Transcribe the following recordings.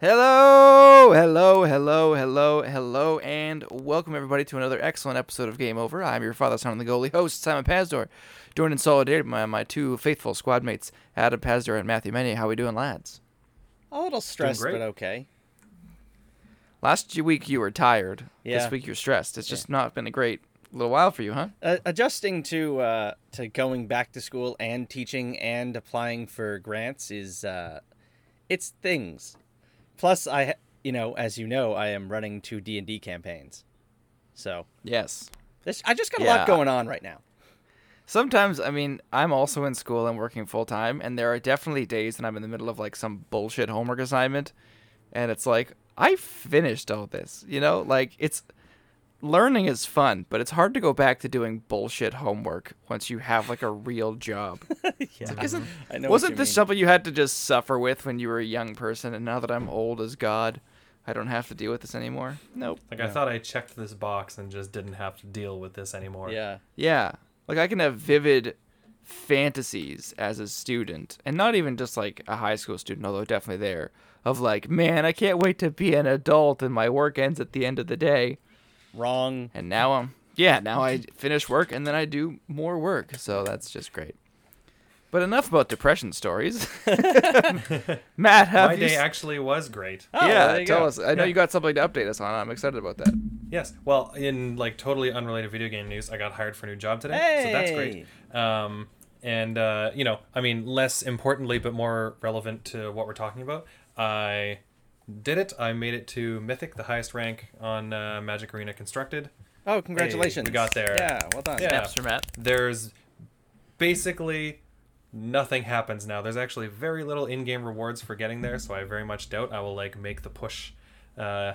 Hello, hello, hello, hello, hello, and welcome everybody to another excellent episode of Game Over. I'm your father, son, and the goalie host, Simon Pazdor, joined in solidarity by my two faithful squad mates, Adam Pazdor and Matthew Menia. How are we doing, lads? A little stressed, but okay. Last week you were tired. Yeah. This week you're stressed. It's just not been a great little while for you, huh? Uh, adjusting to uh, to going back to school and teaching and applying for grants is uh, it's things. Plus, I you know as you know I am running two D and D campaigns, so Yes. this, I just got a Yeah. lot going on right now. Sometimes, I mean, I'm also in school and working full time, and there are definitely days when I'm in the middle of like some bullshit homework assignment, and it's like I finished all this, you know, like it's learning is fun, but it's hard to go back to doing bullshit homework once you have like a real job. yeah, Isn't I know. wasn't this mean. something you had to just suffer with when you were a young person, and now that I'm old as God, I don't have to deal with this anymore? Nope. Like I thought I checked this box and just didn't have to deal with this anymore. Yeah, Yeah. Like I can have vivid fantasies as a student and not even just like a high school student, although definitely there, of like, man, I can't wait to be an adult and my work ends at the end of the day. Wrong. And now I'm yeah, now I finish work and then I do more work. So that's just great. But enough about depression stories. Matt, have My you day s- actually was great. Oh, yeah, there you tell go. us. I know Yeah. you got something to update us on. I'm excited about that. Yes. Well, in like totally unrelated video game news, I got hired for a new job today, hey! so that's great. Um, and uh, you know, I mean, less importantly, but more relevant to what we're talking about, I did it. I made it to Mythic, the highest rank on uh, Magic Arena Constructed. Oh, congratulations! we got there. Yeah, well done. Yeah. Snaps for Matt. there's basically nothing happens now. There's actually very little in-game rewards for getting there, so I very much doubt I will like make the push uh,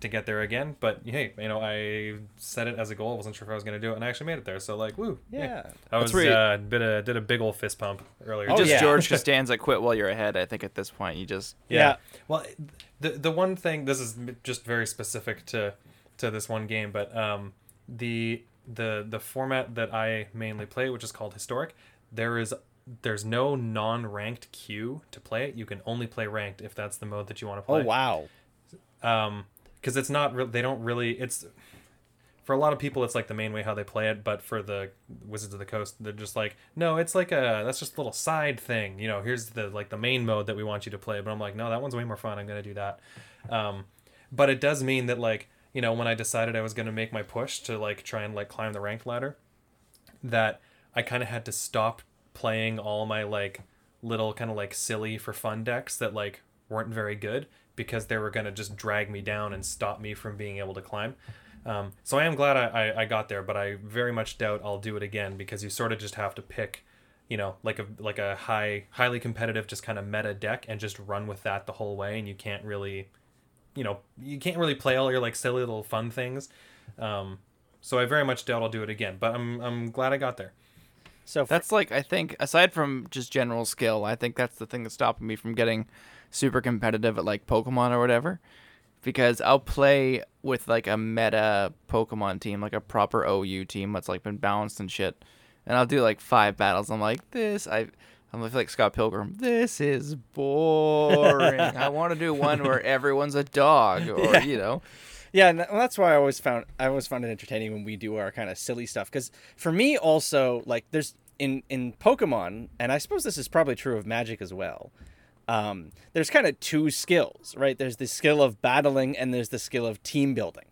to get there again. But hey, you know, I set it as a goal. I wasn't sure if I was gonna do it, and I actually made it there. So like, woo, Yeah. I was where you- uh, did a did a big old fist pump earlier. Oh, just yeah. George Costanza quit while you're ahead. I think at this point you just Yeah. Yeah. Well, the the one thing this is just very specific to to this one game, but um, the the the format that I mainly play, which is called historic, there is there's no non-ranked queue to play it. You can only play ranked if that's the mode that you want to play. Oh wow. Um, because it's not re- they don't really it's for a lot of people it's like the main way how they play it but for the wizards of the coast they're just like no it's like a that's just a little side thing you know here's the like the main mode that we want you to play. But i'm like no that one's way more fun i'm gonna do that. Um but it does mean that like you know when i decided i was gonna make my push to like try and like climb the ranked ladder that i kind of had to stop playing all my like little kind of like silly for fun decks that like weren't very good because they were going to just drag me down and stop me from being able to climb. Um, so I am glad I, I, I got there, but I very much doubt I'll do it again because you sort of just have to pick, you know, like a like a high highly competitive just kind of meta deck and just run with that the whole way, and you can't really, you know, you can't really play all your like silly little fun things. Um, so I very much doubt I'll do it again, but I'm I'm glad I got there. So for, That's like I think aside from just general skill, I think that's the thing that's stopping me from getting super competitive at like Pokemon or whatever. Because I'll play with like a meta Pokemon team, like a proper OU team that's like been balanced and shit. And I'll do like five battles. I'm like, this I I'm like Scott Pilgrim. This is boring. I want to do one where everyone's a dog or Yeah. you know. Yeah, and that's why I always found I always found it entertaining when we do our kind of silly stuff. Because for me, also like there's in in Pokemon, and I suppose this is probably true of Magic as well. Um, there's kind of two skills, right? There's the skill of battling, and there's the skill of team building.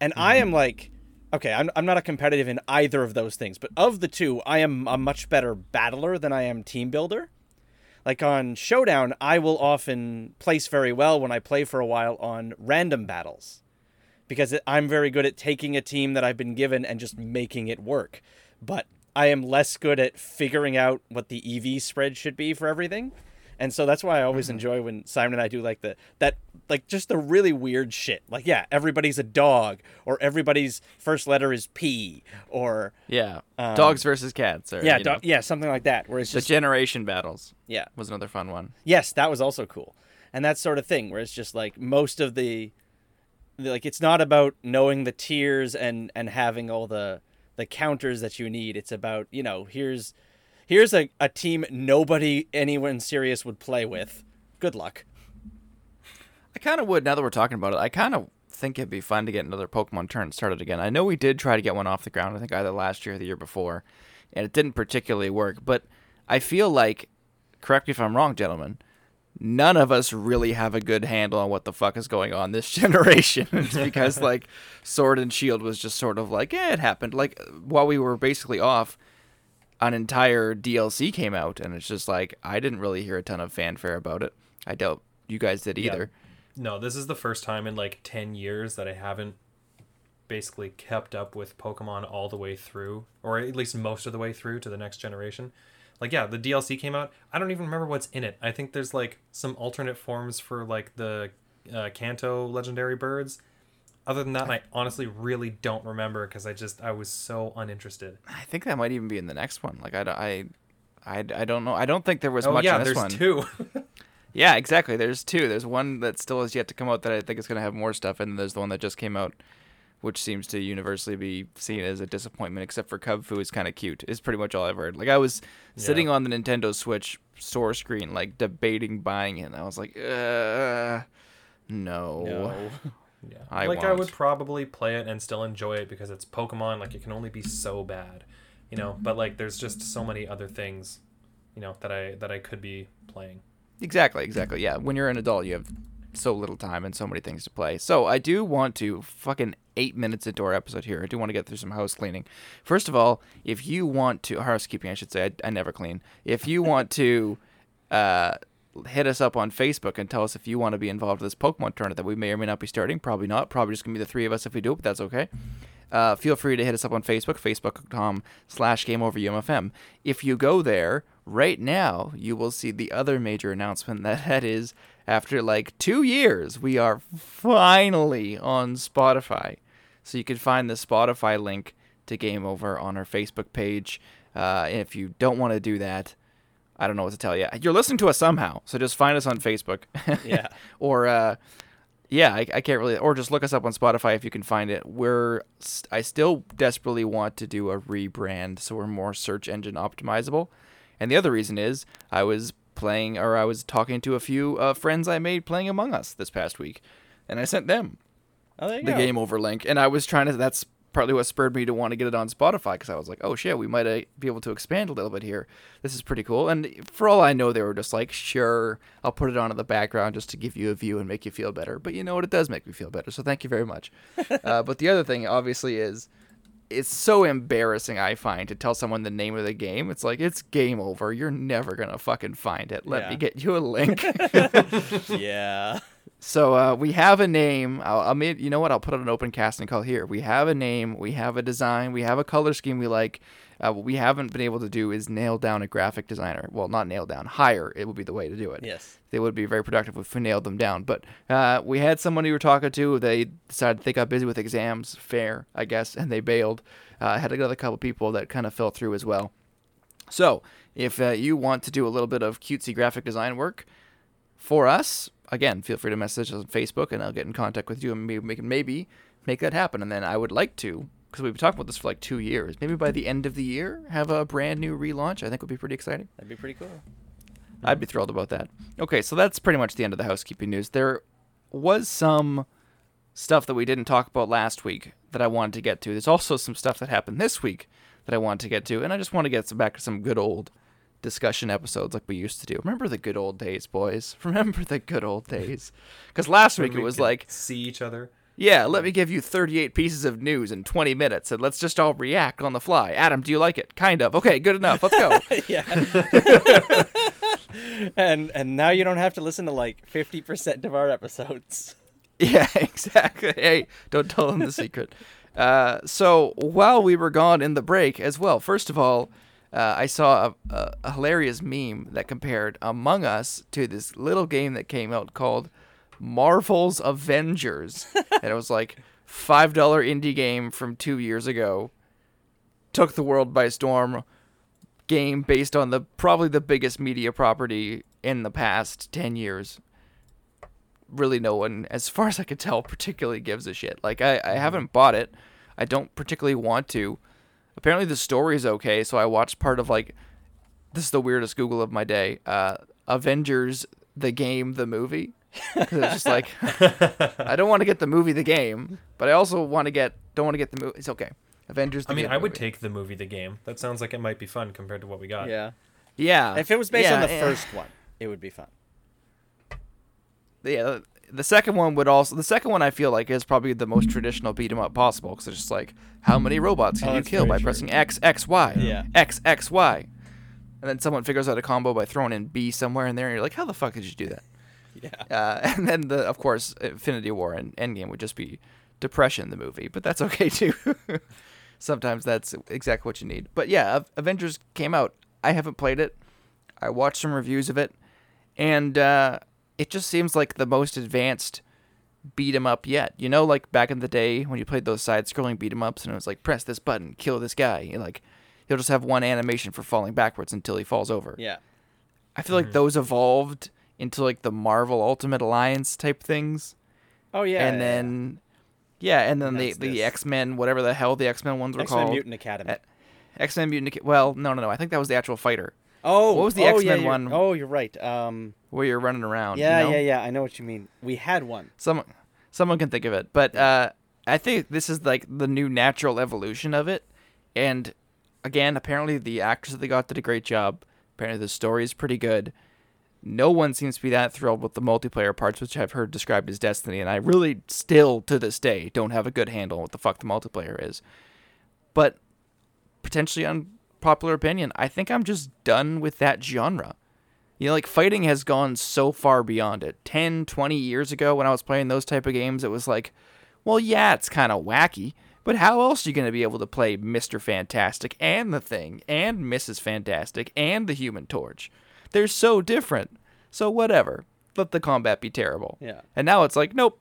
And I am like, okay, I'm I'm not a competitive in either of those things, but of the two, I am a much better battler than I am team builder. Like on Showdown, I will often place very well when I play for a while on random battles because I'm very good at taking a team that I've been given and just making it work. But I am less good at figuring out what the EV spread should be for everything. And so that's why I always enjoy when Simon and I do like the that like just the really weird shit. Like yeah, everybody's a dog or everybody's first letter is P or Yeah. Um, Dogs versus cats or yeah, you know, do- yeah, something like that where it's just the generation battles yeah. was another fun one. Yes, that was also cool. And that sort of thing where it's just like most of the like it's not about knowing the tiers and and having all the the counters that you need. It's about, you know, here's here's a, a team nobody anyone serious would play with. Good luck. I kind of would now that we're talking about it. I kind of think it'd be fun to get another Pokemon turn started again. I know we did try to get one off the ground. I think either last year or the year before, and it didn't particularly work. But I feel like, correct me if I'm wrong, gentlemen. None of us really have a good handle on what the fuck is going on this generation. because like Sword and Shield was just sort of like, yeah, it happened. Like while we were basically off, an entire DLC came out, and it's just like I didn't really hear a ton of fanfare about it. I doubt you guys did Yeah. either. No, this is the first time in like 10 years that I haven't basically kept up with Pokemon all the way through, or at least most of the way through to the next generation. Like, yeah, the DLC came out. I don't even remember what's in it. I think there's like some alternate forms for like the uh, Kanto legendary birds. Other than that, I honestly really don't remember because I just I was so uninterested. I think that might even be in the next one. Like I, don't- I, I, I don't know. I don't think there was oh much yeah, in this there's one. two. Yeah, exactly. There's two. There's one that still has yet to come out that I think is going to have more stuff, and then there's the one that just came out, which seems to universally be seen as a disappointment. Except for Kubfu is kind of cute. Is pretty much all I've heard. Like I was sitting Yeah. on the Nintendo Switch store screen, like debating buying it. And I was like, uh, no. No. Yeah. I like I won't. would probably play it and still enjoy it because it's Pokemon. Like it can only be so bad, you know. But like there's just so many other things, you know, that I that I could be playing. Exactly, exactly. Yeah, when you're an adult, you have so little time and so many things to play. So I do want to fucking eight minutes into our episode here. I do want to get through some house cleaning. First of all, if you want to housekeeping, I should say. I, I never clean. If you want to uh, hit us up on Facebook and tell us if you want to be involved in this Pokemon tournament that we may or may not be starting. Probably not. Probably just gonna be the three of us if we do it, but that's okay. Uh, feel free to hit us up on Facebook, facebook.com slash GameOverUMFM. If you go there right now, you will see the other major announcement that that is after like two years, we are finally on Spotify. So you can find the Spotify link to Game Over on our Facebook page. Uh, if you don't want to do that, I don't know what to tell you. You're listening to us somehow, so just find us on Facebook. Yeah. or uh, yeah, I, I can't really, or just look us up on Spotify if you can find it. We're, I still desperately want to do a rebrand so we're more search engine optimizable. And the other reason is I was playing, or I was talking to a few uh, friends I made playing Among Us this past week, and I sent them Oh, the go. game over link, and I was trying to. That's partly what spurred me to want to get it on Spotify because I was like, oh shit, we might uh, be able to expand a little bit here. This is pretty cool. And for all I know, they were just like, sure, I'll put it on in the background just to give you a view and make you feel better. But you know what? It does make me feel better. So thank you very much. uh, but the other thing, obviously, is it's so embarrassing I find to tell someone the name of the game. It's like it's game over. You're never gonna fucking find it. Let Yeah. me get you a link. yeah. So uh, we have a name. I'll, I'll make, you know what? I'll put out an open casting call here. We have a name. We have a design. We have a color scheme we like. Uh, what we haven't been able to do is nail down a graphic designer. Well, not nail down. Hire. It would be the way to do it. Yes. They would be very productive if we nailed them down. But uh, we had someone we were talking to. They decided they got busy with exams. Fair, I guess, and they bailed. Uh, had another couple people that kind of fell through as well. So if uh, you want to do a little bit of cutesy graphic design work for us, again, feel free to message us on Facebook, and I'll get in contact with you, and maybe make maybe make that happen. And then I would like to, because we've been talking about this for like two years, maybe by the end of the year, have a brand new relaunch. I think would be pretty exciting. That'd be pretty cool. I'd be thrilled about that. Okay, so that's pretty much the end of the housekeeping news. There was some stuff that we didn't talk about last week that I wanted to get to. There's also some stuff that happened this week that I wanted to get to, and I just want to get some, back to some good old discussion episodes like we used to do. Remember the good old days, boys? Remember the good old days? Because last week it was like, see each other. yeah, let me give you 38 pieces of news in 20 minutes, and let's just all react on the fly. Adam, do you like it? Kind of. Okay, good enough. Let's go. yeah. and and now you don't have to listen to like 50% of our episodes. Yeah, exactly. Hey, don't tell them the secret. Uh, so while we were gone in the break as well, first of all, uh, I saw a, a, a hilarious meme that compared Among Us to this little game that came out called Marvel's Avengers, and it was like five dollar indie game from two years ago. Took the world by storm. Game based on the probably the biggest media property in the past ten years really no one, as far as I can tell, particularly gives a shit. Like I, I haven't bought it. I don't particularly want to. Apparently the story is okay, so I watched part of like this is the weirdest Google of my day. Uh, Avengers the game, the movie. 'Cause it's just like I don't want to get the movie, the game, but I also want to get don't want to get the movie. It's okay. Avengers. The I mean, good I would movie. take the movie, the game. That sounds like it might be fun compared to what we got. Yeah. Yeah. If it was based on the yeah. first one, it would be fun. yeah, the- second one would also. The second one I feel like is probably the most traditional beat 'em up possible because it's just like how many robots can Oh, you kill by true. pressing X X Y Yeah. X X Y, and then someone figures out a combo by throwing in B somewhere in there, and you're like, how the fuck did you do that? Yeah. Uh, and then the of course Infinity War and Endgame would just be depression the movie, but that's okay too. Sometimes that's exactly what you need. But yeah, Avengers came out. I haven't played it. I watched some reviews of it, and uh, it just seems like the most advanced beat 'em up yet. You know, like back in the day when you played those side-scrolling beat 'em ups, and it was like press this button, kill this guy. You're like he'll just have one animation for falling backwards until he falls over. Yeah. I feel like mm-hmm. those evolved into like the Marvel Ultimate Alliance type things, Oh yeah. and then yeah, and then And the that's the. X Men, whatever the hell the X Men ones were X Men called, Mutant Academy. X Men Mutant. Ac- Well, no, no, no. I think that was the actual fighter oh, what was the oh, X-Men yeah, you're- one? Oh, you're right. Um. where you're running around. Yeah, you know? yeah, yeah. I know what you mean. We had one. Someone, someone can think of it, but uh, I think this is like the new natural evolution of it. And again, apparently the actors that they got did a great job. Apparently the story is pretty good. No one seems to be that thrilled with the multiplayer parts, which I've heard described as Destiny, and I really still to this day don't have a good handle on what the fuck the multiplayer is. But potentially unpopular opinion, I think I'm just done with that genre. You know, like fighting has gone so far beyond it. 10, 20 years ago when I was playing those type of games, it was like, well, yeah, it's kind of wacky, but how else are you going to be able to play Mr. Fantastic and the Thing and Mrs. Fantastic and the Human Torch? They're so different. So whatever. Let the combat be terrible. Yeah. And now it's like, nope,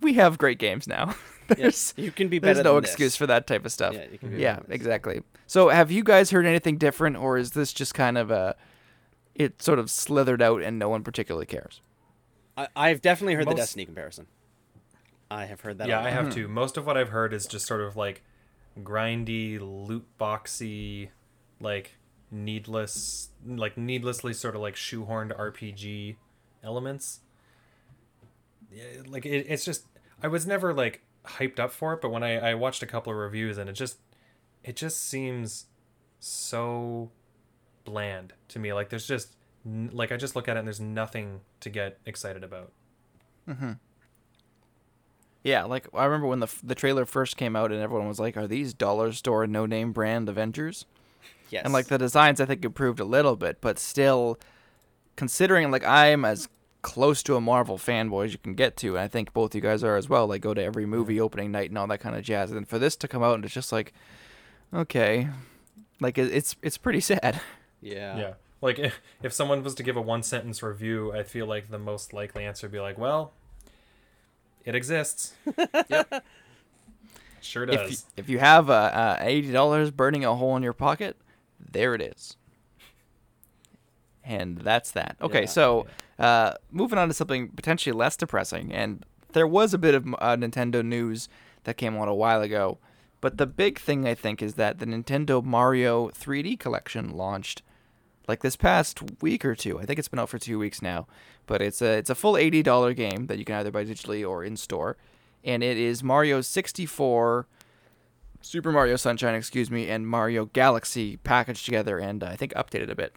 we have great games now. there's You can be better. there's no than excuse this. for that type of stuff. Yeah, you can be Yeah, than exactly. So have you guys heard anything different, or is this just kind of a it sort of slithered out and no one particularly cares? I, I've definitely heard the Destiny comparison. I have heard that. Yeah, a I lot. have mm-hmm. too. Most of what I've heard is just sort of like grindy, loot boxy, like needless, like needlessly sort of like shoehorned RPG elements. Yeah, like it, it's just I was never like hyped up for it, but when I, I watched a couple of reviews and it just it just seems so bland to me. Like there's just like I just look at it and there's nothing to get excited about. Mm-hmm. Yeah, like I remember when the the trailer first came out and everyone was like, "Are these dollar store no name brand Avengers?" Yes. And like the designs, I think improved a little bit, but still, considering like I'm as close to a Marvel fanboy as you can get to, and I think both you guys are as well. Like go to every movie opening night and all that kind of jazz. And for this to come out and it's just like, okay, like it's it's pretty sad. Yeah. Yeah. Like if, if someone was to give a one sentence review, I feel like the most likely answer would be like, well, it exists. Yep. Sure if you, does. if you have uh, uh, eighty dollars burning a hole in your pocket, there it is. And that's that. Okay, Yeah. so uh, moving on to something potentially less depressing, and there was a bit of uh, Nintendo news that came out a while ago, but the big thing I think is that the Nintendo Mario 3D collection launched like this past week or two. I think it's been out for two weeks now, but it's a it's a full eighty dollar game that you can either buy digitally or in store, and it is Mario sixty four, Super Mario Sunshine, excuse me, and Mario Galaxy packaged together and uh, I think updated a bit.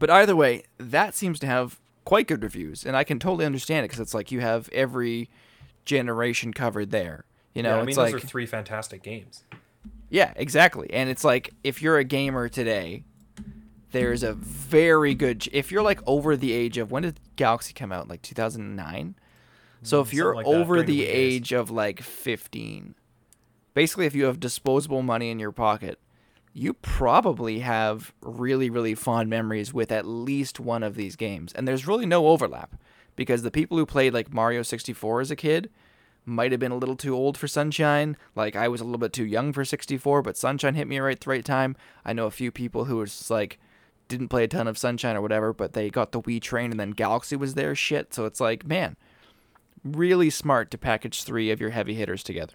But either way, that seems to have quite good reviews, and I can totally understand it because it's like you have every generation covered there. You know, yeah, I mean, it's those like are three fantastic games. yeah, exactly. And it's like if you're a gamer today, there's a very good. If you're like over the age of when did Galaxy come out? Like 2009. So if mm, you're like over the days. age of like 15, basically if you have disposable money in your pocket, you probably have really really fond memories with at least one of these games. And there's really no overlap because the people who played like Mario 64 as a kid might have been a little too old for Sunshine. Like I was a little bit too young for 64, but Sunshine hit me right at the right time. I know a few people who was like didn't play a ton of Sunshine or whatever, but they got the Wii train and then Galaxy was their shit. So it's like, man, really smart to package three of your heavy hitters together.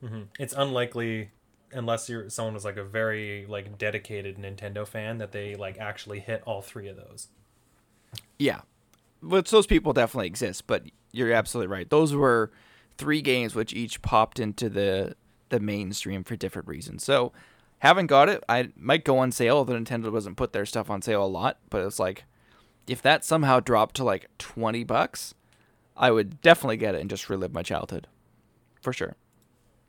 hmm It's unlikely, unless you're someone was like a very like dedicated Nintendo fan, that they like actually hit all three of those. Yeah. which those people definitely exist, but you're absolutely right. Those were three games which each popped into the the mainstream for different reasons. So haven't got it. I might go on sale. The Nintendo doesn't put their stuff on sale a lot, but it's like if that somehow dropped to like twenty bucks, I would definitely get it and just relive my childhood, for sure.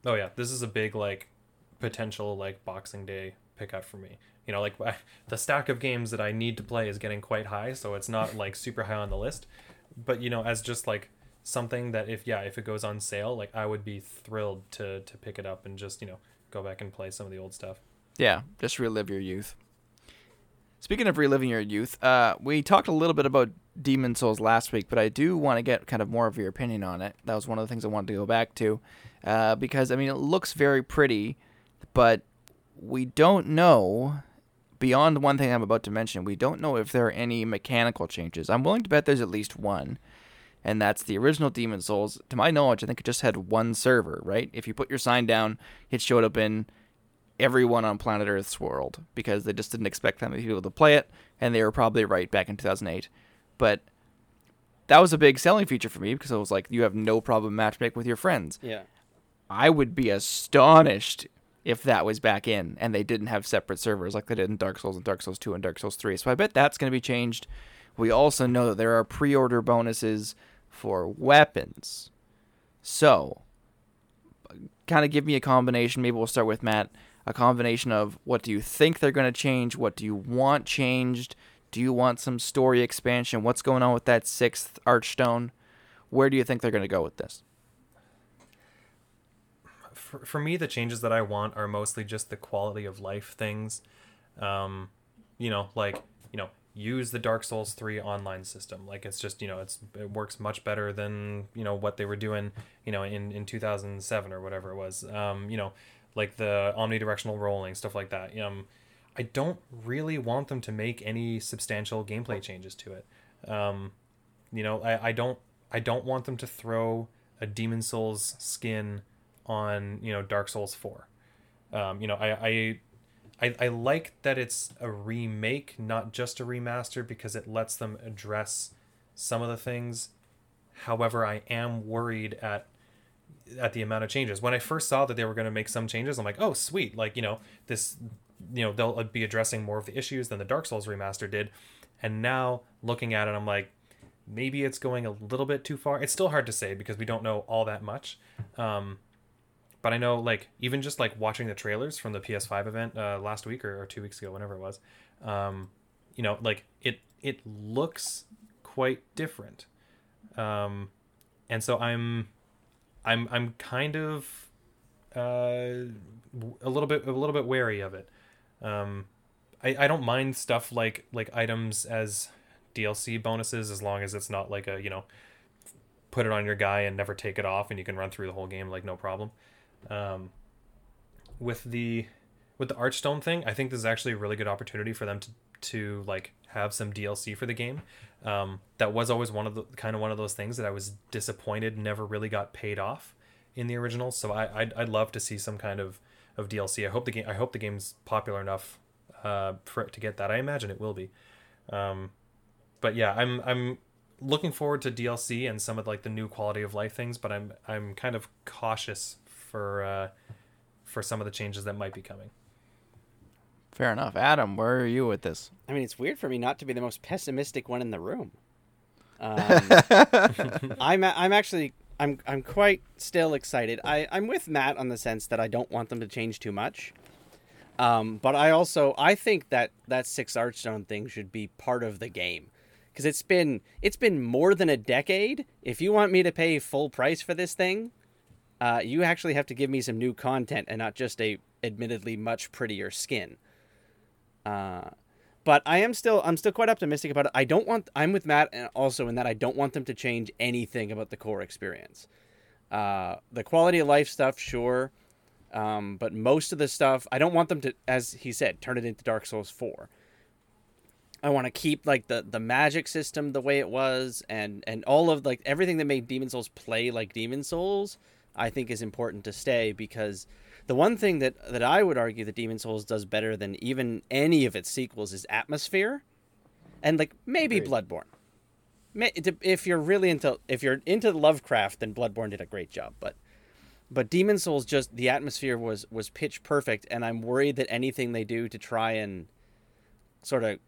Oh yeah, this is a big like potential like Boxing Day pickup for me. You know, like the stack of games that I need to play is getting quite high, so it's not like super high on the list. But you know, as just like something that if yeah, if it goes on sale, like I would be thrilled to to pick it up and just you know go back and play some of the old stuff. Yeah, just relive your youth. Speaking of reliving your youth, uh, we talked a little bit about Demon Souls last week, but I do want to get kind of more of your opinion on it. That was one of the things I wanted to go back to, uh, because I mean it looks very pretty, but we don't know. Beyond one thing I'm about to mention, we don't know if there are any mechanical changes. I'm willing to bet there's at least one, and that's the original Demon Souls. To my knowledge, I think it just had one server, right? If you put your sign down, it showed up in everyone on planet Earth's world because they just didn't expect that many people to play it, and they were probably right back in 2008. But that was a big selling feature for me because it was like you have no problem matchmaking with your friends. Yeah. I would be astonished if that was back in and they didn't have separate servers like they did in Dark Souls and Dark Souls 2 and Dark Souls 3. So I bet that's going to be changed. We also know that there are pre order bonuses for weapons. So, kind of give me a combination. Maybe we'll start with Matt. A combination of what do you think they're going to change? What do you want changed? Do you want some story expansion? What's going on with that sixth Archstone? Where do you think they're going to go with this? For, for me, the changes that I want are mostly just the quality of life things. Um, you know, like, you know, use the Dark Souls 3 online system. Like it's just, you know, it's it works much better than, you know, what they were doing, you know, in in 2007 or whatever it was. Um, you know, like the omnidirectional rolling, stuff like that. Um I don't really want them to make any substantial gameplay changes to it. Um, you know, I, I don't I don't want them to throw a Demon Souls skin on you know Dark Souls four. Um, you know, I, I I I like that it's a remake, not just a remaster, because it lets them address some of the things. However, I am worried at at the amount of changes. When I first saw that they were going to make some changes, I'm like, oh sweet, like you know this you know they'll be addressing more of the issues than the Dark Souls remaster did. And now looking at it, I'm like, maybe it's going a little bit too far. It's still hard to say because we don't know all that much. Um, but I know like even just like watching the trailers from the PS5 event uh, last week or, or, two weeks ago, whenever it was, um, you know, like it it looks quite different. Um, and so I'm I'm I'm kind of uh, a little bit a little bit wary of it. Um, I, I don't mind stuff like like items as DLC bonuses as long as it's not like a you know put it on your guy and never take it off and you can run through the whole game like no problem. Um, with the with the Archstone thing, I think this is actually a really good opportunity for them to to like have some DLC for the game. Um, that was always one of the kind of one of those things that I was disappointed never really got paid off in the original. So I I'd, I'd love to see some kind of of DLC. I hope the game I hope the game's popular enough uh, for it to get that. I imagine it will be. Um, but yeah, I'm I'm looking forward to DLC and some of like the new quality of life things. But I'm I'm kind of cautious for uh, for some of the changes that might be coming. Fair enough, Adam. Where are you with this? I mean, it's weird for me not to be the most pessimistic one in the room. Um, I'm I'm actually I'm I'm quite still excited. I I'm with Matt on the sense that I don't want them to change too much. Um, but I also I think that that six Archstone thing should be part of the game because it's been it's been more than a decade. If you want me to pay full price for this thing, uh, you actually have to give me some new content and not just a admittedly much prettier skin. Uh, but I am still I'm still quite optimistic about it. I don't want I'm with Matt and also in that I don't want them to change anything about the core experience. Uh, the quality of life stuff, sure, um, but most of the stuff I don't want them to, as he said, turn it into Dark Souls Four. I want to keep like the the magic system the way it was, and and all of like everything that made Demon Souls play like Demon Souls. I think is important to stay because the one thing that, that I would argue that Demon Souls does better than even any of its sequels is atmosphere, and like maybe Bloodborne. If you're really into if you're into Lovecraft, then Bloodborne did a great job. But but Demon Souls just the atmosphere was was pitch perfect, and I'm worried that anything they do to try and sort of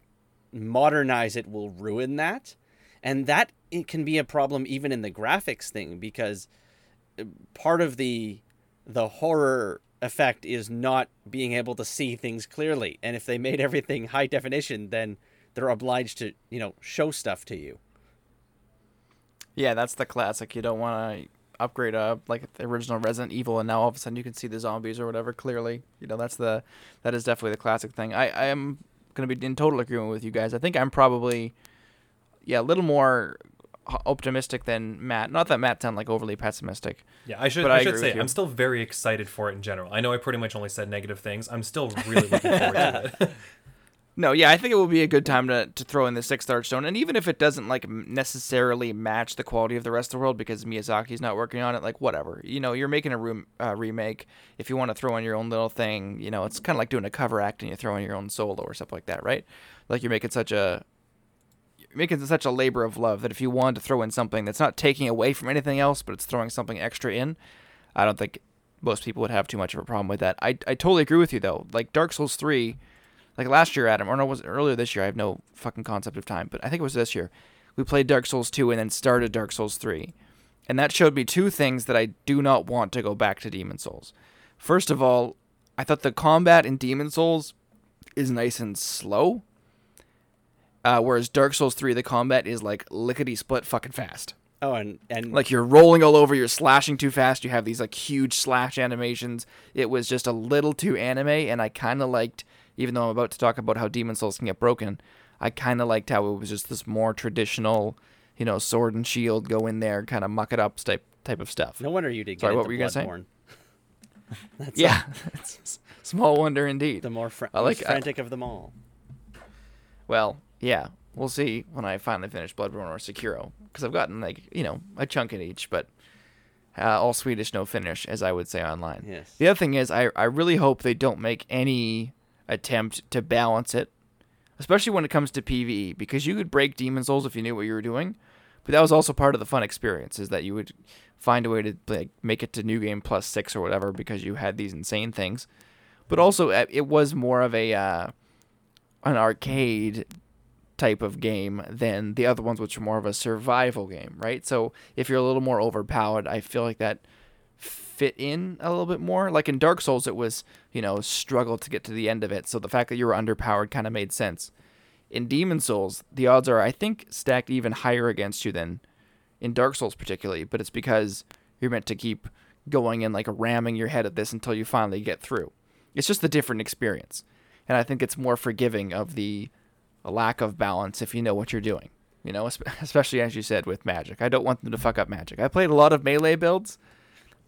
modernize it will ruin that, and that it can be a problem even in the graphics thing because part of the the horror effect is not being able to see things clearly, and if they made everything high definition, then they're obliged to you know show stuff to you. Yeah, that's the classic. You don't want to upgrade a like the original Resident Evil, and now all of a sudden you can see the zombies or whatever clearly. You know, that's the that is definitely the classic thing. I I am gonna be in total agreement with you guys. I think I'm probably yeah a little more optimistic than Matt. Not that Matt sound like overly pessimistic. Yeah, I should But I, I should say. I'm still very excited for it in general. I know I pretty much only said negative things. I'm still really looking forward to it. No, yeah, I think it will be a good time to, to throw in the sixth Archstone, and even if it doesn't like necessarily match the quality of the rest of the world because Miyazaki's not working on it, like whatever, you know, you're making a room uh, remake. If you want to throw in your own little thing, you know, it's kind of like doing a cover act and you throw in your own solo or stuff like that, right? Like you're making such a you're making such a labor of love that if you wanted to throw in something that's not taking away from anything else, but it's throwing something extra in, I don't think most people would have too much of a problem with that. I I totally agree with you though. Like Dark Souls three like last year, Adam, or no, was earlier this year? I have no fucking concept of time, but I think it was this year. We played Dark Souls 2 and then started Dark Souls 3. And that showed me two things that I do not want to go back to Demon Souls. First of all, I thought the combat in Demon Souls is nice and slow. Uh, whereas Dark Souls 3, the combat is like lickety split fucking fast. Oh, and and Like you're rolling all over, you're slashing too fast, you have these like huge slash animations. It was just a little too anime, and I kind of liked, even though I'm about to talk about how Demon Souls can get broken, I kind of liked how it was just this more traditional, you know, sword and shield, go in there, kind of muck it up type type of stuff. no wonder you did get Sorry, what were you gonna say? Yeah, It's small wonder indeed. the more fr- I like- frantic of them all. Well, yeah, we'll see when I finally finish Bloodborne or Sekiro, because I've gotten like you know a chunk in each, but uh, all Swedish, no Finnish, as I would say online. Yes. The other thing is, I I really hope they don't make any attempt to balance it, especially when it comes to PVE, because you could break Demon Souls if you knew what you were doing, but that was also part of the fun experience, is that you would find a way to like make it to New Game Plus six or whatever because you had these insane things, but also uh, it was more of a uh, an arcade type of game than the other ones, which are more of a survival game, right? So if you're a little more overpowered, I feel like that fit in a little bit more. Like in Dark Souls, it was you know struggle to get to the end of it, so the fact that you were underpowered kind of made sense. In Demon Souls, the odds are I think stacked even higher against you than in Dark Souls particularly, but it's because you're meant to keep going and like ramming your head at this until you finally get through. It's just a different experience. And I think it's more forgiving of the lack of balance if you know what you're doing. You know, especially as you said with magic. I don't want them to fuck up magic. I played a lot of melee builds,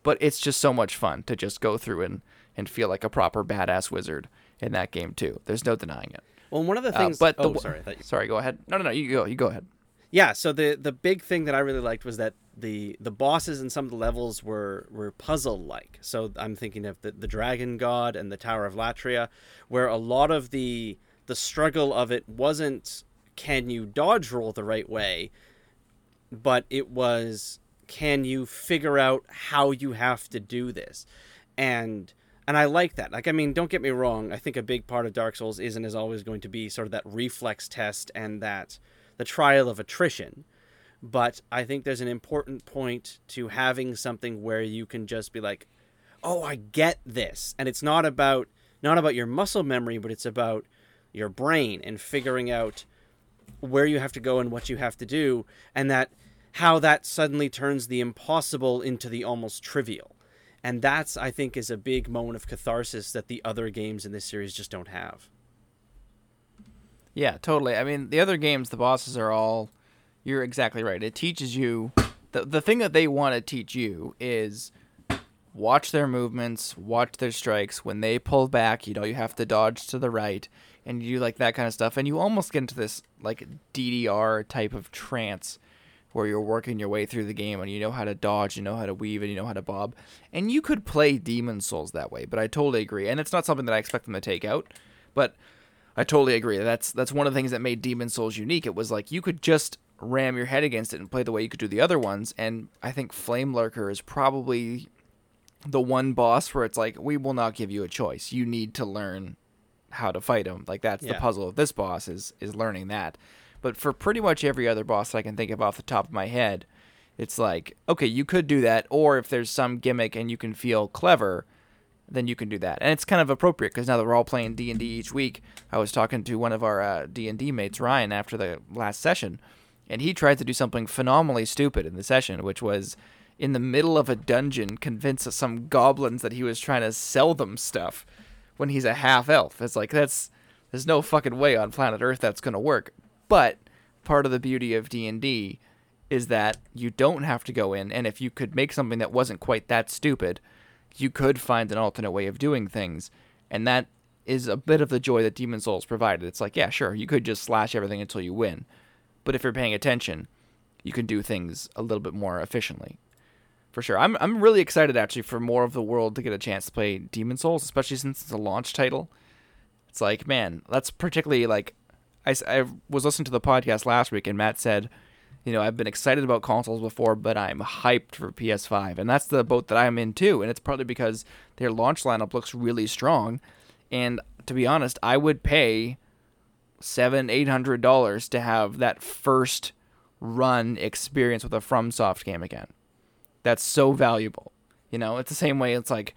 but it's just so much fun to just go through and, and feel like a proper badass wizard in that game too. There's no denying it. Well, one of the Uh, things. but oh, the, sorry. You- sorry, go ahead. No, no, no. You go. You go ahead. Yeah, so the the big thing that I really liked was that the the bosses in some of the levels were were puzzle like. So I'm thinking of the the Dragon God and the Tower of Latria, where a lot of the the struggle of it wasn't can you dodge roll the right way, but it was can you figure out how you have to do this, and and I like that. Like, I mean, don't get me wrong. I think a big part of Dark Souls is and is always going to be sort of that reflex test and that the trial of attrition. But I think there's an important point to having something where you can just be like, "Oh, I get this," and it's not about not about your muscle memory, but it's about your brain and figuring out where you have to go and what you have to do, and that how that suddenly turns the impossible into the almost trivial. And that's I think is a big moment of catharsis that the other games in this series just don't have. Yeah, totally. I mean, the other games, the bosses are all. You're exactly right. It teaches you. The, the thing that they want to teach you is watch their movements, watch their strikes. When they pull back, you know, you have to dodge to the right, and you do like that kind of stuff. And you almost get into this, like, DDR type of trance where you're working your way through the game and you know how to dodge, you know how to weave, and you know how to bob. And you could play Demon Souls that way, but I totally agree. And it's not something that I expect them to take out, but I totally agree. That's that's one of the things that made Demon Souls unique. It was like you could just ram your head against it and play the way you could do the other ones. And I think Flame Lurker is probably the one boss where it's like we will not give you a choice. You need to learn how to fight him. Like that's the puzzle of this boss is is learning that. But for pretty much every other boss that I can think of off the top of my head, it's like okay, you could do that, or if there's some gimmick and you can feel clever, then you can do that. And it's kind of appropriate because now that we're all playing D and D each week, I was talking to one of our uh, D and D mates, Ryan, after the last session, and he tried to do something phenomenally stupid in the session, which was in the middle of a dungeon convince some goblins that he was trying to sell them stuff when he's a half elf. It's like that's there's no fucking way on planet Earth that's going to work. But part of the beauty of D&D is that you don't have to go in and if you could make something that wasn't quite that stupid, you could find an alternate way of doing things. And that is a bit of the joy that Demon Souls provided. It's like, yeah, sure, you could just slash everything until you win. But if you're paying attention, you can do things a little bit more efficiently for sure. I'm I'm really excited actually for more of the world to get a chance to play Demon Souls, especially since it's a launch title. It's like, man, that's particularly like I, I was listening to the podcast last week and Matt said, you know, I've been excited about consoles before, but I'm hyped for PS5, and that's the boat that I'm in too. And it's partly because their launch lineup looks really strong, and to be honest, I would pay seven, eight hundred dollars to have that first run experience with a FromSoft game again that's so valuable. You know, it's the same way it's like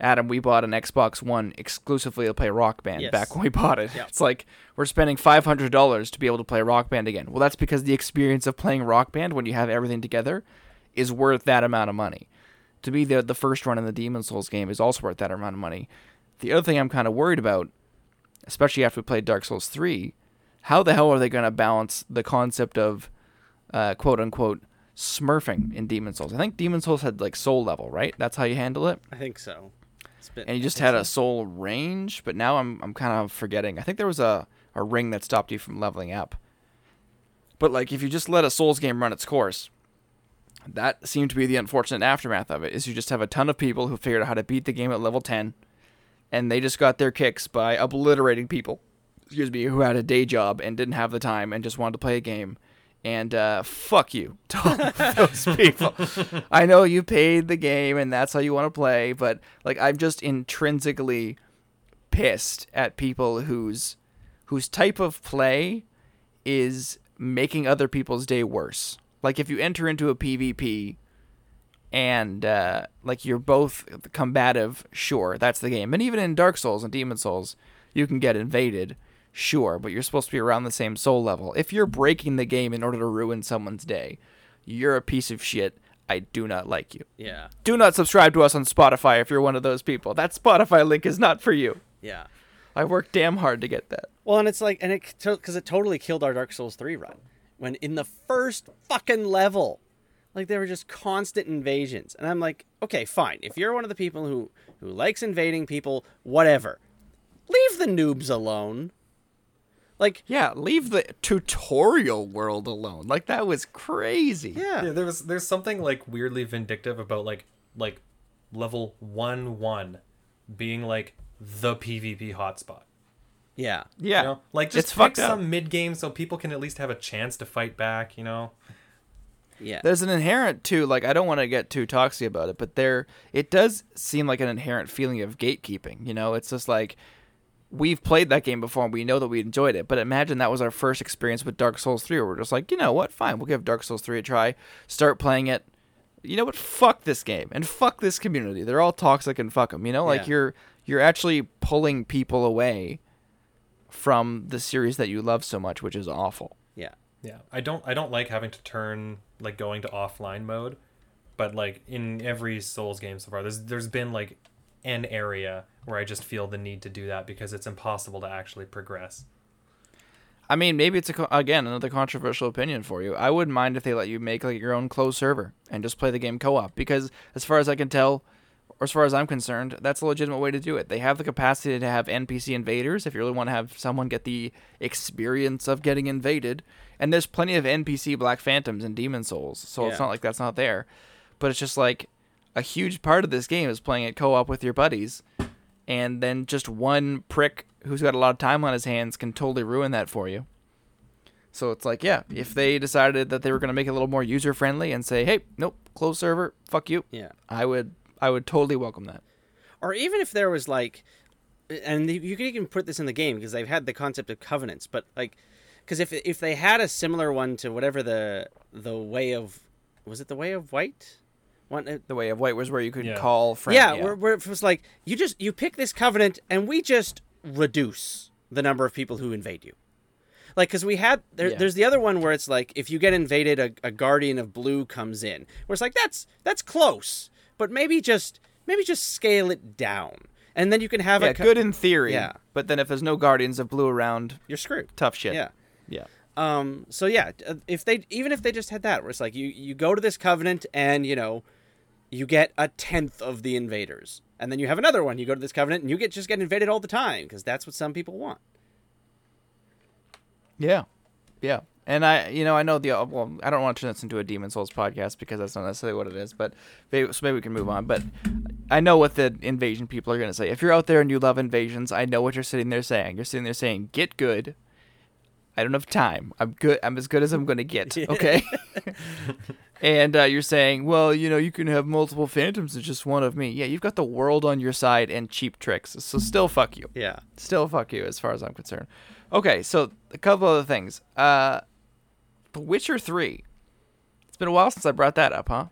Adam, we bought an Xbox One exclusively to play Rock Band Yes. back when we bought it. Yep. It's like we're spending five hundred dollars to be able to play Rock Band again. Well, that's because the experience of playing Rock Band when you have everything together is worth that amount of money. To be the the first run in the Demon Souls game is also worth that amount of money. The other thing I'm kind of worried about, especially after we played Dark Souls three, how the hell are they going to balance the concept of uh, quote unquote smurfing in Demon Souls? I think Demon Souls had like soul level, right? That's how you handle it. I think so. It's been, And you just had a soul range, but now I'm I'm kind of forgetting. I think there was a, a ring that stopped you from leveling up. But like if you just let a Souls game run its course, that seemed to be the unfortunate aftermath of it. Is you just have a ton of people who figured out how to beat the game at level ten, and they just got their kicks by obliterating people, excuse me, who had a day job and didn't have the time and just wanted to play a game. And uh, fuck you to those people. I know you paid the game and that's how you want to play, but like I'm just intrinsically pissed at people whose whose type of play is making other people's day worse. Like if you enter into a PvP and uh, like you're both combative, sure, that's the game. And even in Dark Souls and Demon Souls, you can get invaded, sure, but you're supposed to be around the same soul level. If you're breaking the game in order to ruin someone's day, you're a piece of shit. I do not like you. Yeah. Do not subscribe to us on Spotify if you're one of those people. That Spotify link is not for you. Yeah. I worked damn hard to get that. Well, and it's like, and it because it totally killed our Dark Souls three run when in the first fucking level, like there were just constant invasions, and I'm like, okay, fine. If you're one of the people who who likes invading people, whatever, leave the noobs alone. Like, Yeah, leave the tutorial world alone. Like that was crazy. yeah, Yeah, there was there's something like weirdly vindictive about like like level one one being like the PvP hotspot. yeah, Yeah. You know? Like It's just pick some mid game so people can at least have a chance to fight back, you know? yeah. There's an inherent too, like I don't want to get too toxic about it, but there it does seem like an inherent feeling of gatekeeping. You know, it's just like we've played that game before and we know that we enjoyed it. But imagine that was our first experience with Dark Souls 3 where we're just like, you know what, fine, we'll give Dark Souls 3 a try, start playing it. You know what? Fuck this game and fuck this community. They're all toxic and fuck them. You know, like Yeah. you're you're actually pulling people away from the series that you love so much, which is awful. yeah. Yeah. I don't I don't like having to turn like going to offline mode, but like in every Souls game so far, there's there's been like an area where I just feel the need to do that because it's impossible to actually progress. I mean, maybe it's a co- again another controversial opinion for you. I wouldn't mind if they let you make like your own closed server and just play the game co-op because, as far as I can tell, or as far as I'm concerned, that's a legitimate way to do it. They have the capacity to have NPC invaders if you really want to have someone get the experience of getting invaded. And there's plenty of NPC Black Phantoms and Demon Souls, so it's not like that's not there. But it's just like a huge part of this game is playing it co-op with your buddies, and then just one prick who's got a lot of time on his hands can totally ruin that for you. So it's like, yeah, if they decided that they were going to make it a little more user friendly and say, "Hey, nope, close server, fuck you," Yeah. I would, I would totally welcome that. or even if there was like and you can even put this in the game because they've had the concept of covenants but like because if if they had a similar one to whatever the the way of was it the way of white one uh, The way of white was where you could Yeah. call friends. yeah, Where, where it was like you just you pick this covenant and we just reduce the number of people who invade you like because we had there, Yeah. there's the other one where it's like if you get invaded a, a guardian of blue comes in where it's like that's that's close but maybe just maybe just scale it down and then you can have yeah, a co- good in theory. Yeah. But then if there's no guardians of blue around, you're screwed tough shit. yeah Yeah. um so yeah uh, if they even if they just had that where it's like you you go to this covenant and you know you get a tenth of the invaders and then you have another one you go to this covenant and you get just get invaded all the time because that's what some people want Yeah, yeah. And I, you know, I know the uh, well. I don't want to turn this into a Demon Souls podcast because that's not necessarily what it is. But maybe, so maybe we can move on. But I know what the invasion people are going to say. If you're out there and you love invasions, I know what you're sitting there saying. You're sitting there saying, "Get good." I don't have time. I'm good. I'm as good as I'm going to get. Okay. and uh, you're saying, well, you know, you can have multiple phantoms. It's just one of me. Yeah, you've got the world on your side and cheap tricks. So still, fuck you yeah still fuck you as far as I'm concerned. Okay, so a couple other things. Uh The Witcher 3. It's been a while since I brought that up, huh?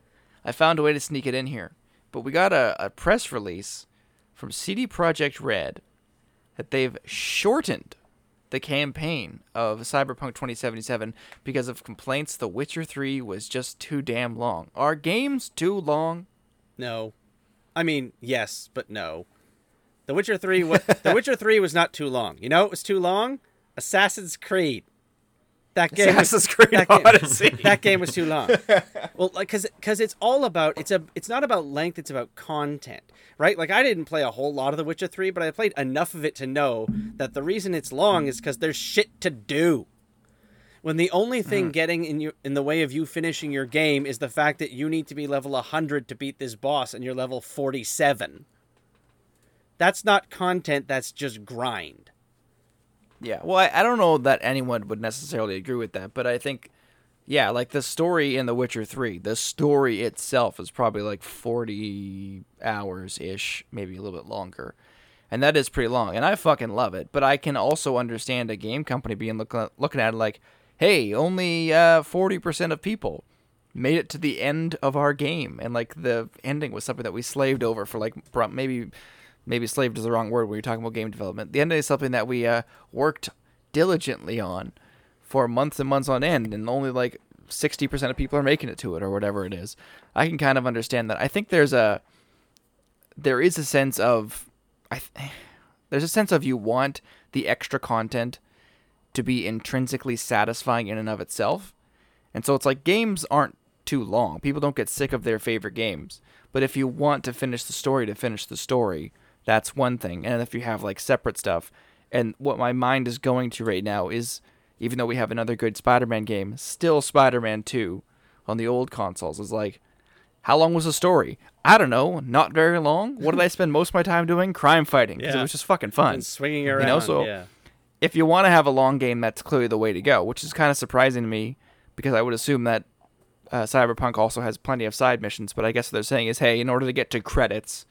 I found a way to sneak it in here. But we got a, a press release from CD Projekt Red that they've shortened the campaign of Cyberpunk 2077 because of complaints The Witcher 3 was just too damn long. Are games too long? no. I mean yes but no. The witcher 3 was the witcher 3 was not too long. You know it was too long? Assassin's creed that game was- Assassin's Creed that game, Odyssey. that game was too long. well, like because because it's all about it's a it's not about length. It's about content, right? Like I didn't play a whole lot of The Witcher Three, but I played enough of it to know that the reason it's long is because there's shit to do. When the only thing mm. getting in you in the way of you finishing your game is the fact that you need to be level 100 to beat this boss and you're level 47. That's not content, that's just grind. Yeah, well, I, I don't know that anyone would necessarily agree with that, but I think, yeah, like the story in The Witcher 3, the story itself is probably like 40 hours ish, maybe a little bit longer. And that is pretty long, and I fucking love it. But I can also understand a game company being look, looking at it like, hey, only uh, 40% of people made it to the end of our game. And like the ending was something that we slaved over for like maybe maybe slaved is the wrong word when you're talking about game development. The end is something that we uh, worked diligently on for months and months on end, and only like 60% of people are making it to it or whatever it is. I can kind of understand that. I think there's a there is a sense of I th- there's a sense of you want the extra content to be intrinsically satisfying in and of itself. And so it's like games aren't too long. People don't get sick of their favorite games. But if you want to finish the story to finish the story, that's one thing. And if you have like separate stuff, and what my mind is going to right now is even though we have another good Spider-Man game, still Spider-Man 2 on the old consoles is like how long was the story? I don't know, not very long. What did I spend most of my time doing? Crime fighting because Yeah. it was just fucking fun. And swinging around. know, so- yeah. if you want to have a long game, that's clearly the way to go, which is kind of surprising to me because I would assume that uh, Cyberpunk also has plenty of side missions. But I guess what they're saying is, hey, in order to get to credits,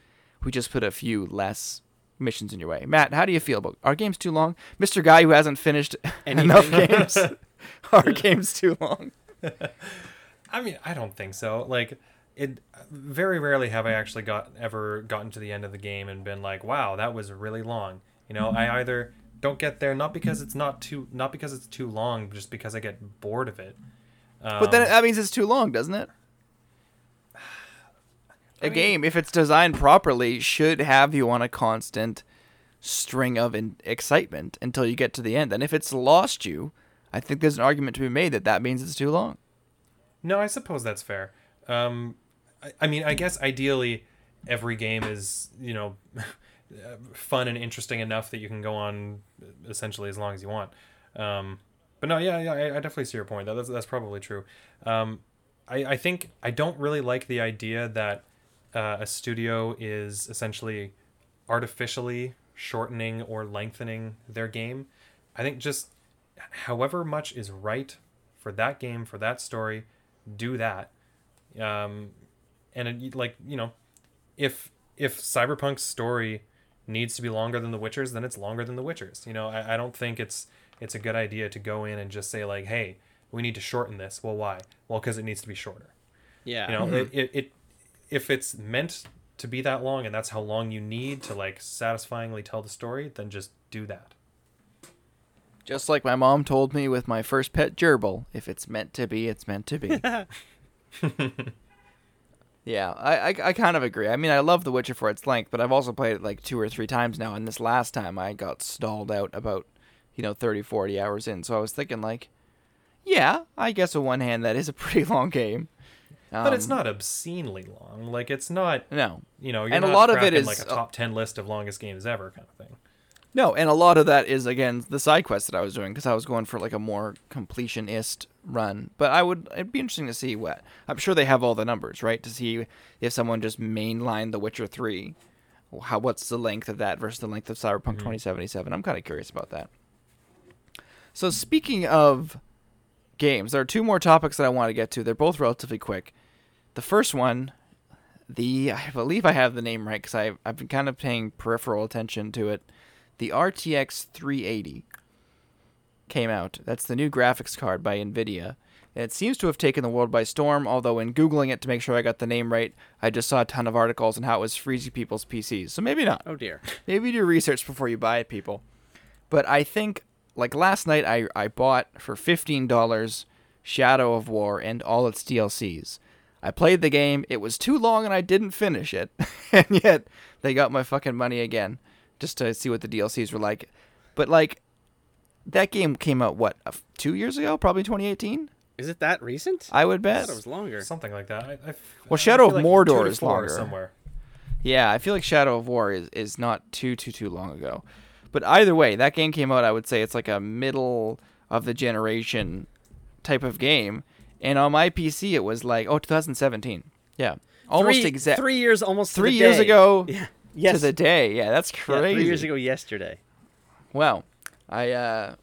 we just put a few less missions in your way. Matt, how do you feel about our games too long? Mister Guy who hasn't finished enough games, our games too long? I mean, I don't think so. Like, it very rarely have I actually got ever gotten to the end of the game and been like, "Wow, that was really long." You know, I either don't get there not because it's not too not because it's too long, just because I get bored of it. But then Um, that means it's too long, doesn't it? A mean- game, if it's designed properly, should have you on a constant string of in- excitement until you get to the end. And if it's lost you, I think there's an argument to be made that that means it's too long. No, I suppose that's fair. Um, I, I mean, I guess ideally, every game is you know fun and interesting enough that you can go on essentially as long as you want. Um, but no, yeah, yeah, I, I definitely see your point. That, that's that's probably true. Um, I I think I don't really like the idea that uh, a studio is essentially artificially shortening or lengthening their game. I think just however much is right for that game for that story, do that. Um, and it, like you know, if if Cyberpunk's story needs to be longer than The Witcher's, then it's longer than The Witcher's. You know, I, I don't think it's it's a good idea to go in and just say like, hey, we need to shorten this. Well, why? Well, because it needs to be shorter. Yeah. You know, it, it, it if it's meant to be that long and that's how long you need to like satisfyingly tell the story, then just do that. Just like my mom told me with my first pet gerbil, if it's meant to be, it's meant to be. yeah, I, I, I kind of agree. I mean, I love The Witcher for its length, but I've also played it like two or three times now, and this last time I got stalled out about, you know, 30, 40 hours in. So I was thinking, like, yeah, I guess on one hand, that is a pretty long game. But it's Um, not obscenely long. Like it's not, No. you know, you're And a lot of it is like a top 10 list of longest games ever kind of thing. No, and a lot of that is again the side quest that I was doing because I was going for like a more completionist run. But I would it'd be interesting to see what I'm sure they have all the numbers right to see if someone just mainlined The Witcher three, how what's the length of that versus the length of Cyberpunk 2077. I'm kind of curious about that. So speaking of games, there are two more topics that I want to get to. They're both relatively quick. The first one, the I believe I have the name right because I've I've been kind of paying peripheral attention to it. The RTX 380 came out. That's the new graphics card by Nvidia. And it seems to have taken the world by storm. Although in googling it to make sure I got the name right, I just saw a ton of articles on how it was freezing people's PCs. So maybe not. Oh dear. Maybe do research before you buy it, people. But I think, like last night, I, I bought for $15 Shadow of War and all its DLCs. I played the game, it was too long and I didn't finish it. and yet, they got my fucking money again just to see what the DLCs were like. But, like, that game came out, what, uh, two years ago? Probably 2018? Is it that recent? I would I bet. thought it was longer. Something like that. I, I, Well, Shadow feel of like Mordor is longer. somewhere. Yeah, I feel like Shadow of War is, is not too too too long ago. But either way, that game came out. I would say it's like a middle of the generation type of game. And on my PC, it was like oh 2017. Yeah, almost three, exact Three years, almost to three the years day. ago Yeah. Yes. to the day. Yeah, that's Yeah, crazy. three years ago yesterday. Well, I uh,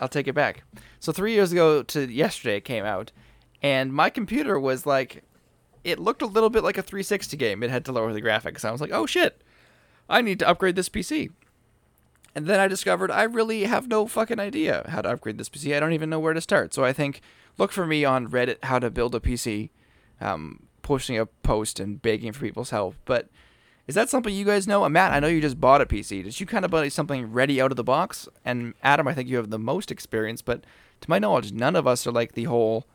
I'll take it back. So three years ago to yesterday it came out, and my computer was like, it looked a little bit like a 360 game. It had to lower the graphics. I was like, oh shit, I need to upgrade this PC. And then I discovered I really have no fucking idea how to upgrade this PC. I don't even know where to start. So I think look for me on Reddit how to build a PC, um, posting a post and begging for people's help. But is that something you guys know? Uh, Matt, I know you just bought a PC. Did you kind of buy something ready out of the box? And Adam, I think you have the most experience, but to my knowledge, none of us are like the whole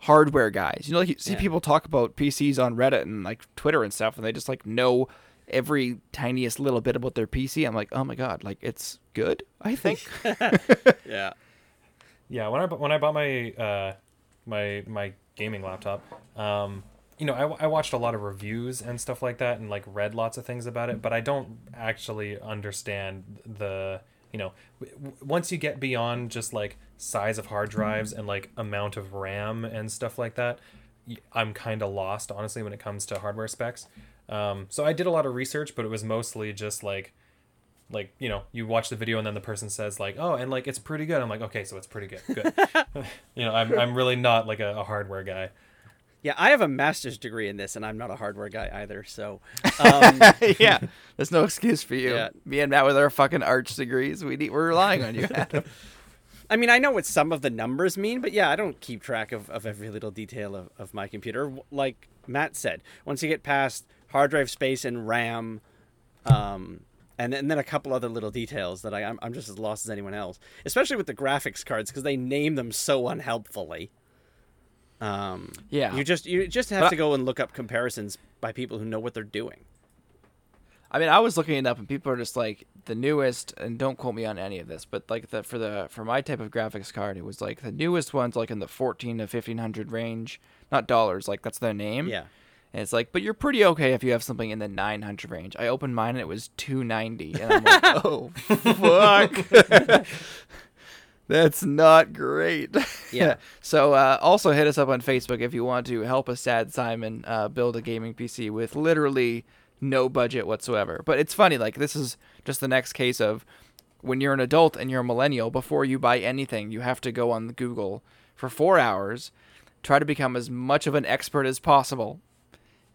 hardware guys. You know, like you see Yeah. people talk about PCs on Reddit and like Twitter and stuff, and they just like know every tiniest little bit about their PC. I'm like, oh my god, like it's good. I think. Yeah. Yeah, when I when I bought my uh, my my gaming laptop, um, you know, I, I watched a lot of reviews and stuff like that, and like read lots of things about it, but I don't actually understand the you know w- once you get beyond just like size of hard drives and like amount of RAM and stuff like that, I'm kind of lost honestly when it comes to hardware specs. Um, so I did a lot of research, but it was mostly just like like you know you watch the video and then the person says like oh and like it's pretty good i'm like okay so it's pretty good good you know i'm, I'm really not like a, a hardware guy Yeah, I have a master's degree in this, and I'm not a hardware guy either. So, um, yeah, there's no excuse for you. Yeah. Me and Matt with our fucking arch degrees, we need, we're relying on you, Adam. I mean, I know what some of the numbers mean, but yeah, I don't keep track of, of every little detail of, of my computer. Like Matt said, once you get past hard drive space and RAM, um, and then, and then a couple other little details that I, I'm, I'm just as lost as anyone else, especially with the graphics cards because they name them so unhelpfully. Um, Yeah. you just you just have But- to go and look up comparisons by people who know what they're doing. I mean, I was looking it up, and people are just like the newest. And don't quote me on any of this, but like the for the for my type of graphics card, it was like the newest ones, like in the fourteen to fifteen hundred range, not dollars. Like that's their name. Yeah. And it's like, but you're pretty okay if you have something in the 900 range. I opened mine and it was 290, and I'm like, oh fuck, that's not great. Yeah. so uh, also hit us up on Facebook if you want to help a sad Simon uh, build a gaming PC with literally no budget whatsoever. But it's funny, like this is just the next case of when you're an adult and you're a millennial, before you buy anything, you have to go on Google for four hours, try to become as much of an expert as possible,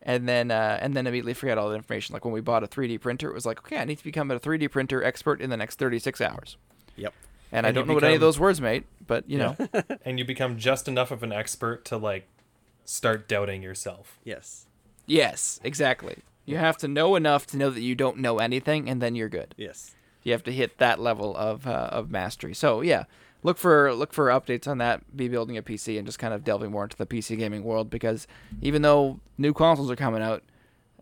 and then uh, and then immediately forget all the information. Like when we bought a 3D printer, it was like, okay, I need to become a 3D printer expert in the next 36 hours. Yep. And, I And you don't know what any of those words mate, but you know, and you become just enough of an expert to like start doubting yourself. Yes. yes, exactly. You have to know enough to know that you don't know anything, and then you're good. Yes. You have to hit that level of uh, of mastery. So yeah, look for look for updates on that. Be building a PC and just kind of delving more into the PC gaming world because even though new consoles are coming out,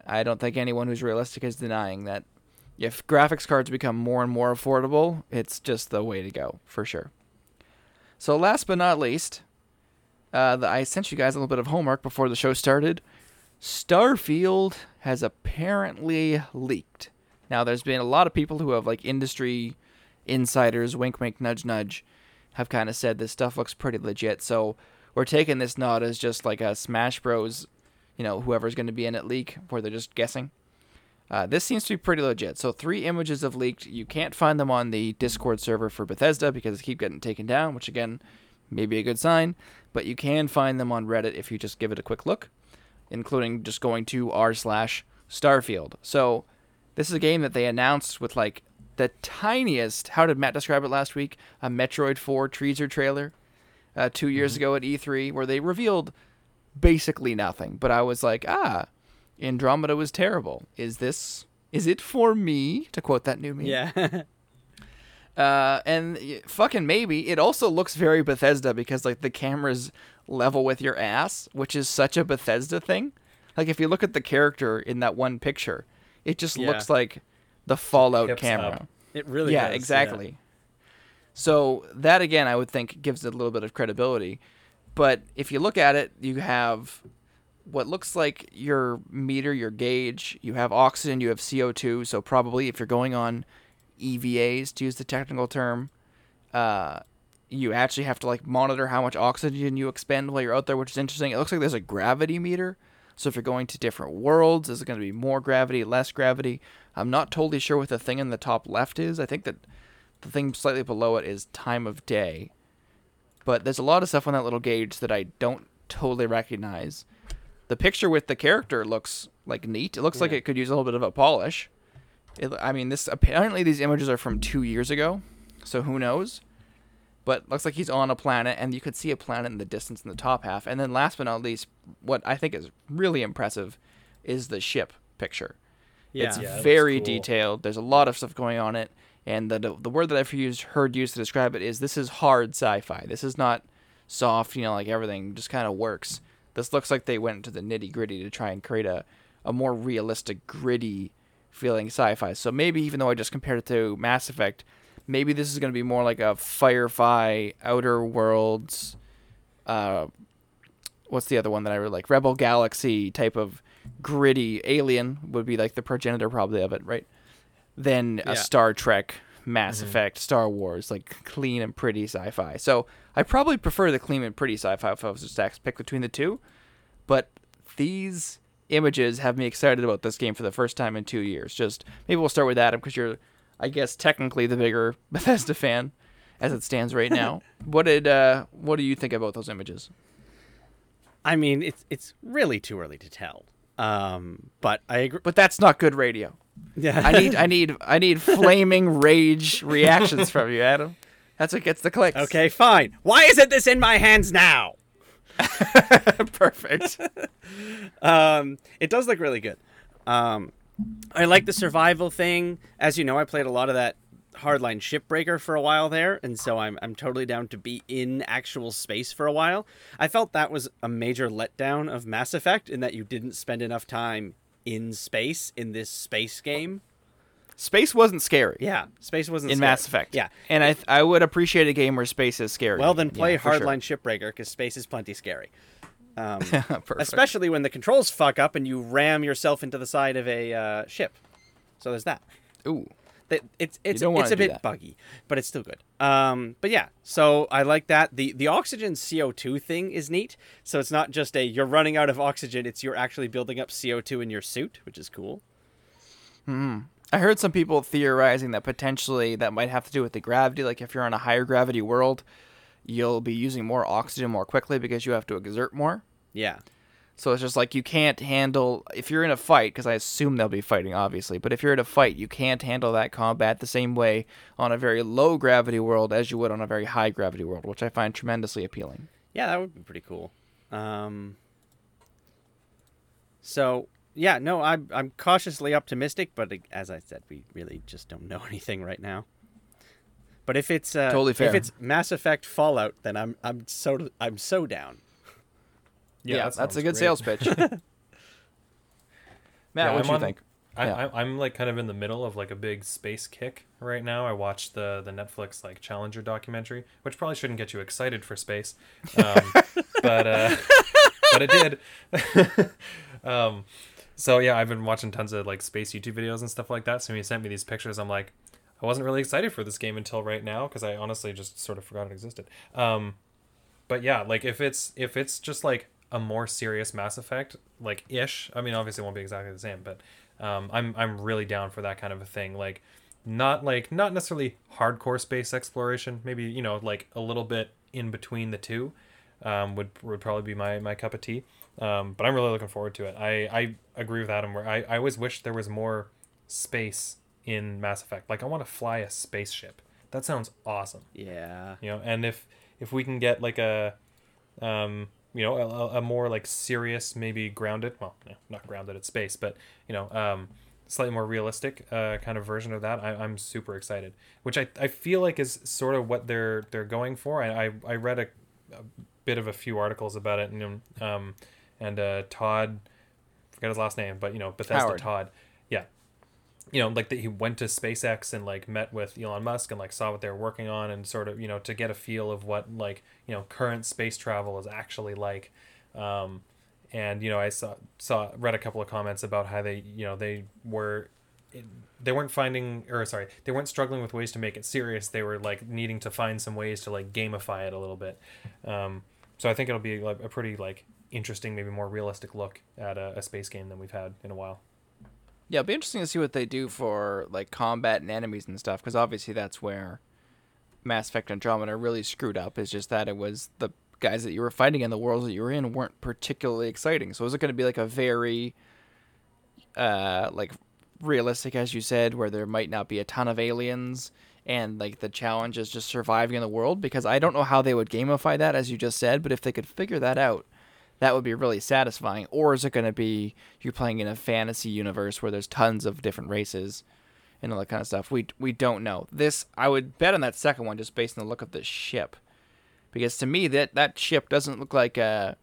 I don't think anyone who's realistic is denying that if graphics cards become more and more affordable, it's just the way to go for sure. So last but not least, uh, the, I sent you guys a little bit of homework before the show started. Starfield has apparently leaked. Now, there's been a lot of people who have like industry insiders, wink, wink, nudge, nudge, have kind of said this stuff looks pretty legit. So we're taking this not as just like a Smash Bros. You know, whoever's going to be in it leak, where they're just guessing. Uh, this seems to be pretty legit. So three images have leaked. You can't find them on the Discord server for Bethesda because they keep getting taken down, which again, may be a good sign. But you can find them on Reddit if you just give it a quick look, including just going to r slash Starfield. So this is a game that they announced with like the tiniest. How did Matt describe it last week? A Metroid 4 teaser trailer, uh, two years ago at E3, where they revealed basically nothing. But I was like, ah, Andromeda was terrible. Is this? Is it for me? To quote that new meme. Yeah. Uh, and fucking maybe it also looks very Bethesda because like the camera's level with your ass, which is such a Bethesda thing. Like if you look at the character in that one picture, it just Yeah. looks like the Fallout Hips camera. up. it really yeah, does, exactly. So that again, I would think gives it a little bit of credibility. But if you look at it, you have what looks like your meter, your gauge. You have oxygen, you have CO2. So probably if you're going on EVAs, to use the technical term, uh, you actually have to like monitor how much oxygen you expend while you're out there, which is interesting. It looks like there's a gravity meter. So if you're going to different worlds, is it going to be more gravity, less gravity? I'm not totally sure what the thing in the top left is. I think that the thing slightly below it is time of day. But there's a lot of stuff on that little gauge that I don't totally recognize. The picture with the character looks like neat. It looks like it could use a little bit of a polish. It, I mean, this apparently these images are from two years ago, so who knows? But looks like he's on a planet, and you could see a planet in the distance in the top half. And then, last but not least, what I think is really impressive is the ship picture. Yeah. It's Yeah, very cool. detailed. There's a lot of stuff going on it, and the the word that I've used heard used to describe it is this is hard sci-fi. This is not soft, you know, like everything just kind of works. This looks like they went into the nitty gritty to try and create a a more realistic, gritty feeling sci-fi. So maybe even though I just compared it to Mass Effect, maybe this is going to be more like a Firefly, Outer Worlds, uh, what's the other one that I really like? Rebel Galaxy type of gritty alien would be like the progenitor probably of it, right? Then Yeah. a Star Trek, Mass Effect, Star Wars, like clean and pretty sci-fi. So I probably prefer the clean and pretty sci-fi if I was just to pick between the two. But these images have me excited about this game for the first time in two years. Just maybe we'll start with Adam because you're, I guess, technically the bigger Bethesda fan as it stands right now. what did uh, what do you think about those images? I mean, it's it's really too early to tell. Um, but I agree. But that's not good radio. Yeah. I need I need I need flaming rage reactions from you, Adam. That's what gets the clicks. okay, fine. Why isn't this in my hands now? Perfect. Um, it does look really good. Um, I like the survival thing. As you know, I played a lot of that hardline shipbreaker for a while there, and so I'm I'm totally down to be in actual space for a while. I felt that was a major letdown of Mass Effect in that you didn't spend enough time in space in this space game. Space wasn't scary. Yeah, space wasn't In scary. Mass Effect. Yeah. And I th- I would appreciate a game where space is scary. Well, then play Yeah, for sure. Hardline Shipbreaker because space is plenty scary. Um, especially when the controls fuck up and you ram yourself into the side of a uh, ship. So there's that. Ooh. That- It's it's it's a bit that. buggy, but it's still good. Um, but yeah, so I like that. the The oxygen CO two thing is neat. So it's not just a you're running out of oxygen; it's you're actually building up CO two in your suit, which is cool. I heard some people theorizing that potentially that might have to do with the gravity. Like if you're on a higher gravity world, you'll be using more oxygen more quickly because you have to exert more. Yeah. So it's just like you can't handle if you're in a fight because I assume they'll be fighting obviously, but if you're in a fight, you can't handle that combat the same way on a very low gravity world as you would on a very high gravity world, which I find tremendously appealing. Yeah, that would be pretty cool. Um, so yeah, no, I'm I'm cautiously optimistic, but as I said, we really just don't know anything right now. But if it's uh, Totally fair. if it's Mass Effect Fallout, then I'm I'm so I'm so down. Yeah, that that's a good great. sales pitch. Matt, Yeah, what I'm do you on- think? I, Yeah. I, I'm like kind of in the middle of like a big space kick right now. I watched the the Netflix like Challenger documentary, which probably shouldn't get you excited for space, um, but uh, but it did. um, so yeah, I've been watching tons of like space YouTube videos and stuff like that. So when he sent me these pictures, I'm like, I wasn't really excited for this game until right now because I honestly just sort of forgot it existed. Um, but yeah, like if it's if it's just like a more serious Mass Effect, like ish. I mean, obviously it won't be exactly the same, but um, I'm I'm really down for that kind of a thing. Like not like not necessarily hardcore space exploration. Maybe you know like a little bit in between the two um, would would probably be my my cup of tea. Um, but I'm really looking forward to it. I I agree with Adam. Where I I always wish there was more space in Mass Effect. Like I want to fly a spaceship. That sounds awesome Yeah. you know and if if we can get like a um you know a, a more like serious maybe grounded well no, not grounded at space but you know um slightly more realistic uh, kind of version of that I, i'm super excited. Which I, I feel like is sort of what they're they're going for. I i, I read a, a bit of a few articles about it and um and uh todd forget his last name but you know bethesda Howard. todd. Yeah you know, like that he went to SpaceX and like met with Elon Musk and like saw what they were working on and sort of, you know, to get a feel of what like, you know, current space travel is actually like. Um, and you know, I saw saw read a couple of comments about how they, you know, they were they weren't finding or sorry, they weren't struggling with ways to make it serious. They were like needing to find some ways to like gamify it a little bit. Um, so I think it'll be like a pretty like interesting, maybe more realistic look at a, a space game than we've had in a while. Yeah, it'll be interesting to see what they do for like combat and enemies and stuff, because obviously that's where Mass Effect Andromeda really screwed up. Is just that it was the guys that you were fighting in the worlds that you were in weren't particularly exciting. So is it going to be like a very, uh, like realistic, as you said, where there might not be a ton of aliens and like the challenge is just surviving in the world? Because I don't know how they would gamify that, as you just said, but if they could figure that out, that would be really satisfying. Or is it going to be you're playing in a fantasy universe where there's tons of different races and all that kind of stuff? We we don't know. This I would bet on that second one just based on the look of the ship, because to me that that ship doesn't look like a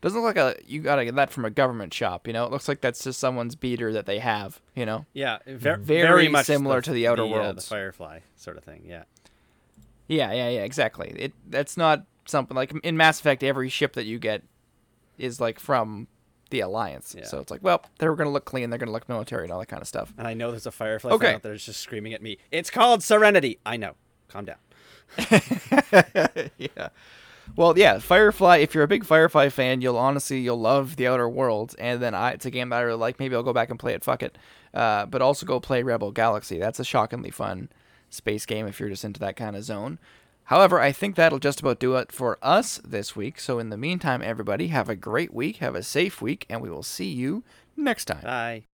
doesn't look like a you got to get that from a government shop. You know, it looks like that's just someone's beater that they have. You know. Yeah, ver- Very very, much similar to the Outer uh, the Firefly sort of thing. Yeah. Yeah, yeah, yeah, exactly. It that's not something like in Mass Effect. Every ship that you get is like from the Alliance. Yeah. So it's like, well, they're gonna look clean. They're gonna look military and all that kind of stuff. And I know there's a Firefly Okay. fan out there just screaming at me. It's called Serenity. I know. Calm down. yeah. Well, yeah, Firefly. If you're a big Firefly fan, you'll honestly you'll love the Outer Worlds, and then I, it's a game that I really like. Maybe I'll go back and play it. Fuck it. Uh, but also go play Rebel Galaxy. That's a shockingly fun space game if you're just into that kind of zone. However, I think that'll just about do it for us this week. So in the meantime, everybody have a great week, have a safe week, and we will see you next time. Bye.